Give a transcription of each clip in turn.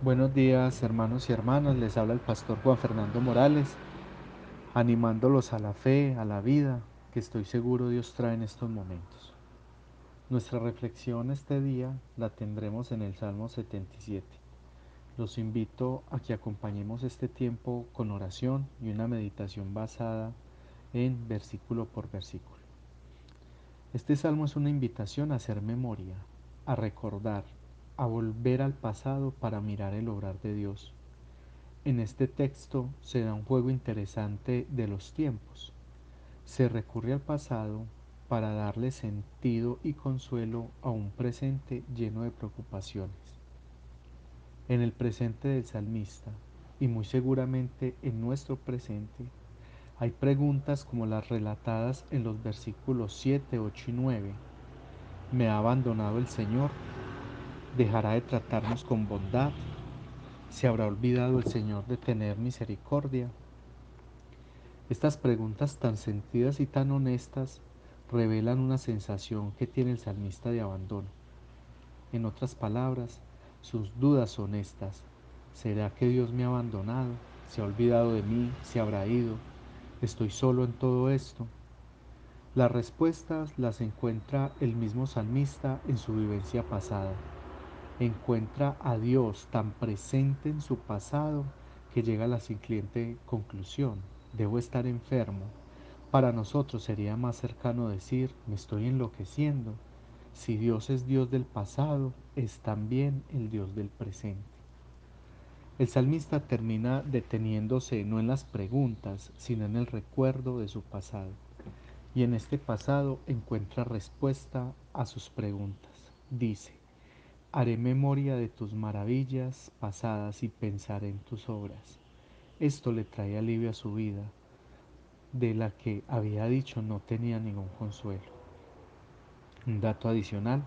Buenos días hermanos y hermanas, les habla el pastor Juan Fernando Morales, animándolos a la fe, a la vida, que estoy seguro Dios trae en estos momentos. Nuestra reflexión este día la tendremos en el Salmo 77. Los invito a que acompañemos este tiempo con oración y una meditación basada en versículo por versículo. Este salmo es una invitación a hacer memoria, a recordar, a volver al pasado para mirar el obrar de Dios. En este texto se da un juego interesante de los tiempos. Se recurre al pasado para darle sentido y consuelo a un presente lleno de preocupaciones. En el presente del salmista, y muy seguramente en nuestro presente, hay preguntas como las relatadas en los versículos 7, 8 y 9. ¿Me ha abandonado el Señor? Dejará de tratarnos con bondad, se habrá olvidado el Señor de tener misericordia. Estas preguntas tan sentidas y tan honestas revelan una sensación que tiene el salmista de abandono. En otras palabras, sus dudas honestas. ¿Será que Dios me ha abandonado? ¿Se ha olvidado de mí? ¿Se habrá ido? ¿Estoy solo en todo esto? Las respuestas las encuentra el mismo salmista en su vivencia pasada encuentra a Dios tan presente en su pasado que llega a la siguiente conclusión, debo estar enfermo. Para nosotros sería más cercano decir, me estoy enloqueciendo. Si Dios es Dios del pasado, es también el Dios del presente. El salmista termina deteniéndose no en las preguntas, sino en el recuerdo de su pasado. Y en este pasado encuentra respuesta a sus preguntas. Dice, Haré memoria de tus maravillas pasadas y pensaré en tus obras. Esto le trae alivio a su vida, de la que había dicho no tenía ningún consuelo. Un dato adicional,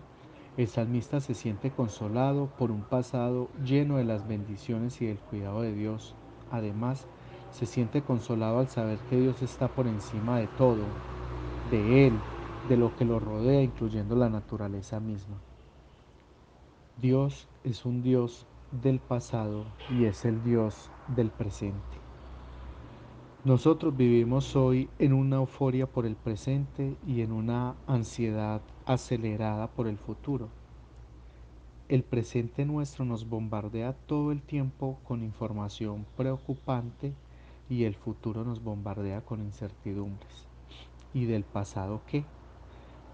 el salmista se siente consolado por un pasado lleno de las bendiciones y del cuidado de Dios. Además, se siente consolado al saber que Dios está por encima de todo, de Él, de lo que lo rodea, incluyendo la naturaleza misma. Dios es un Dios del pasado y es el Dios del presente. Nosotros vivimos hoy en una euforia por el presente y en una ansiedad acelerada por el futuro. El presente nuestro nos bombardea todo el tiempo con información preocupante y el futuro nos bombardea con incertidumbres. ¿Y del pasado qué?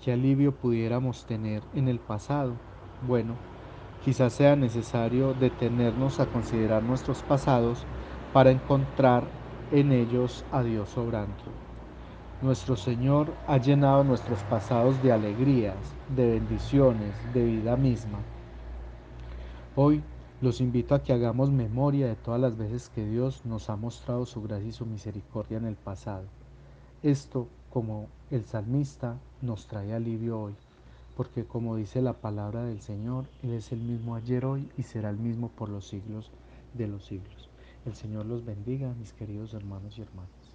¿Qué alivio pudiéramos tener en el pasado? Bueno, quizás sea necesario detenernos a considerar nuestros pasados para encontrar en ellos a Dios obrando. Nuestro Señor ha llenado nuestros pasados de alegrías, de bendiciones, de vida misma. Hoy los invito a que hagamos memoria de todas las veces que Dios nos ha mostrado su gracia y su misericordia en el pasado. Esto, como el salmista, nos trae alivio hoy porque como dice la palabra del Señor, Él es el mismo ayer, hoy y será el mismo por los siglos de los siglos. El Señor los bendiga, mis queridos hermanos y hermanas.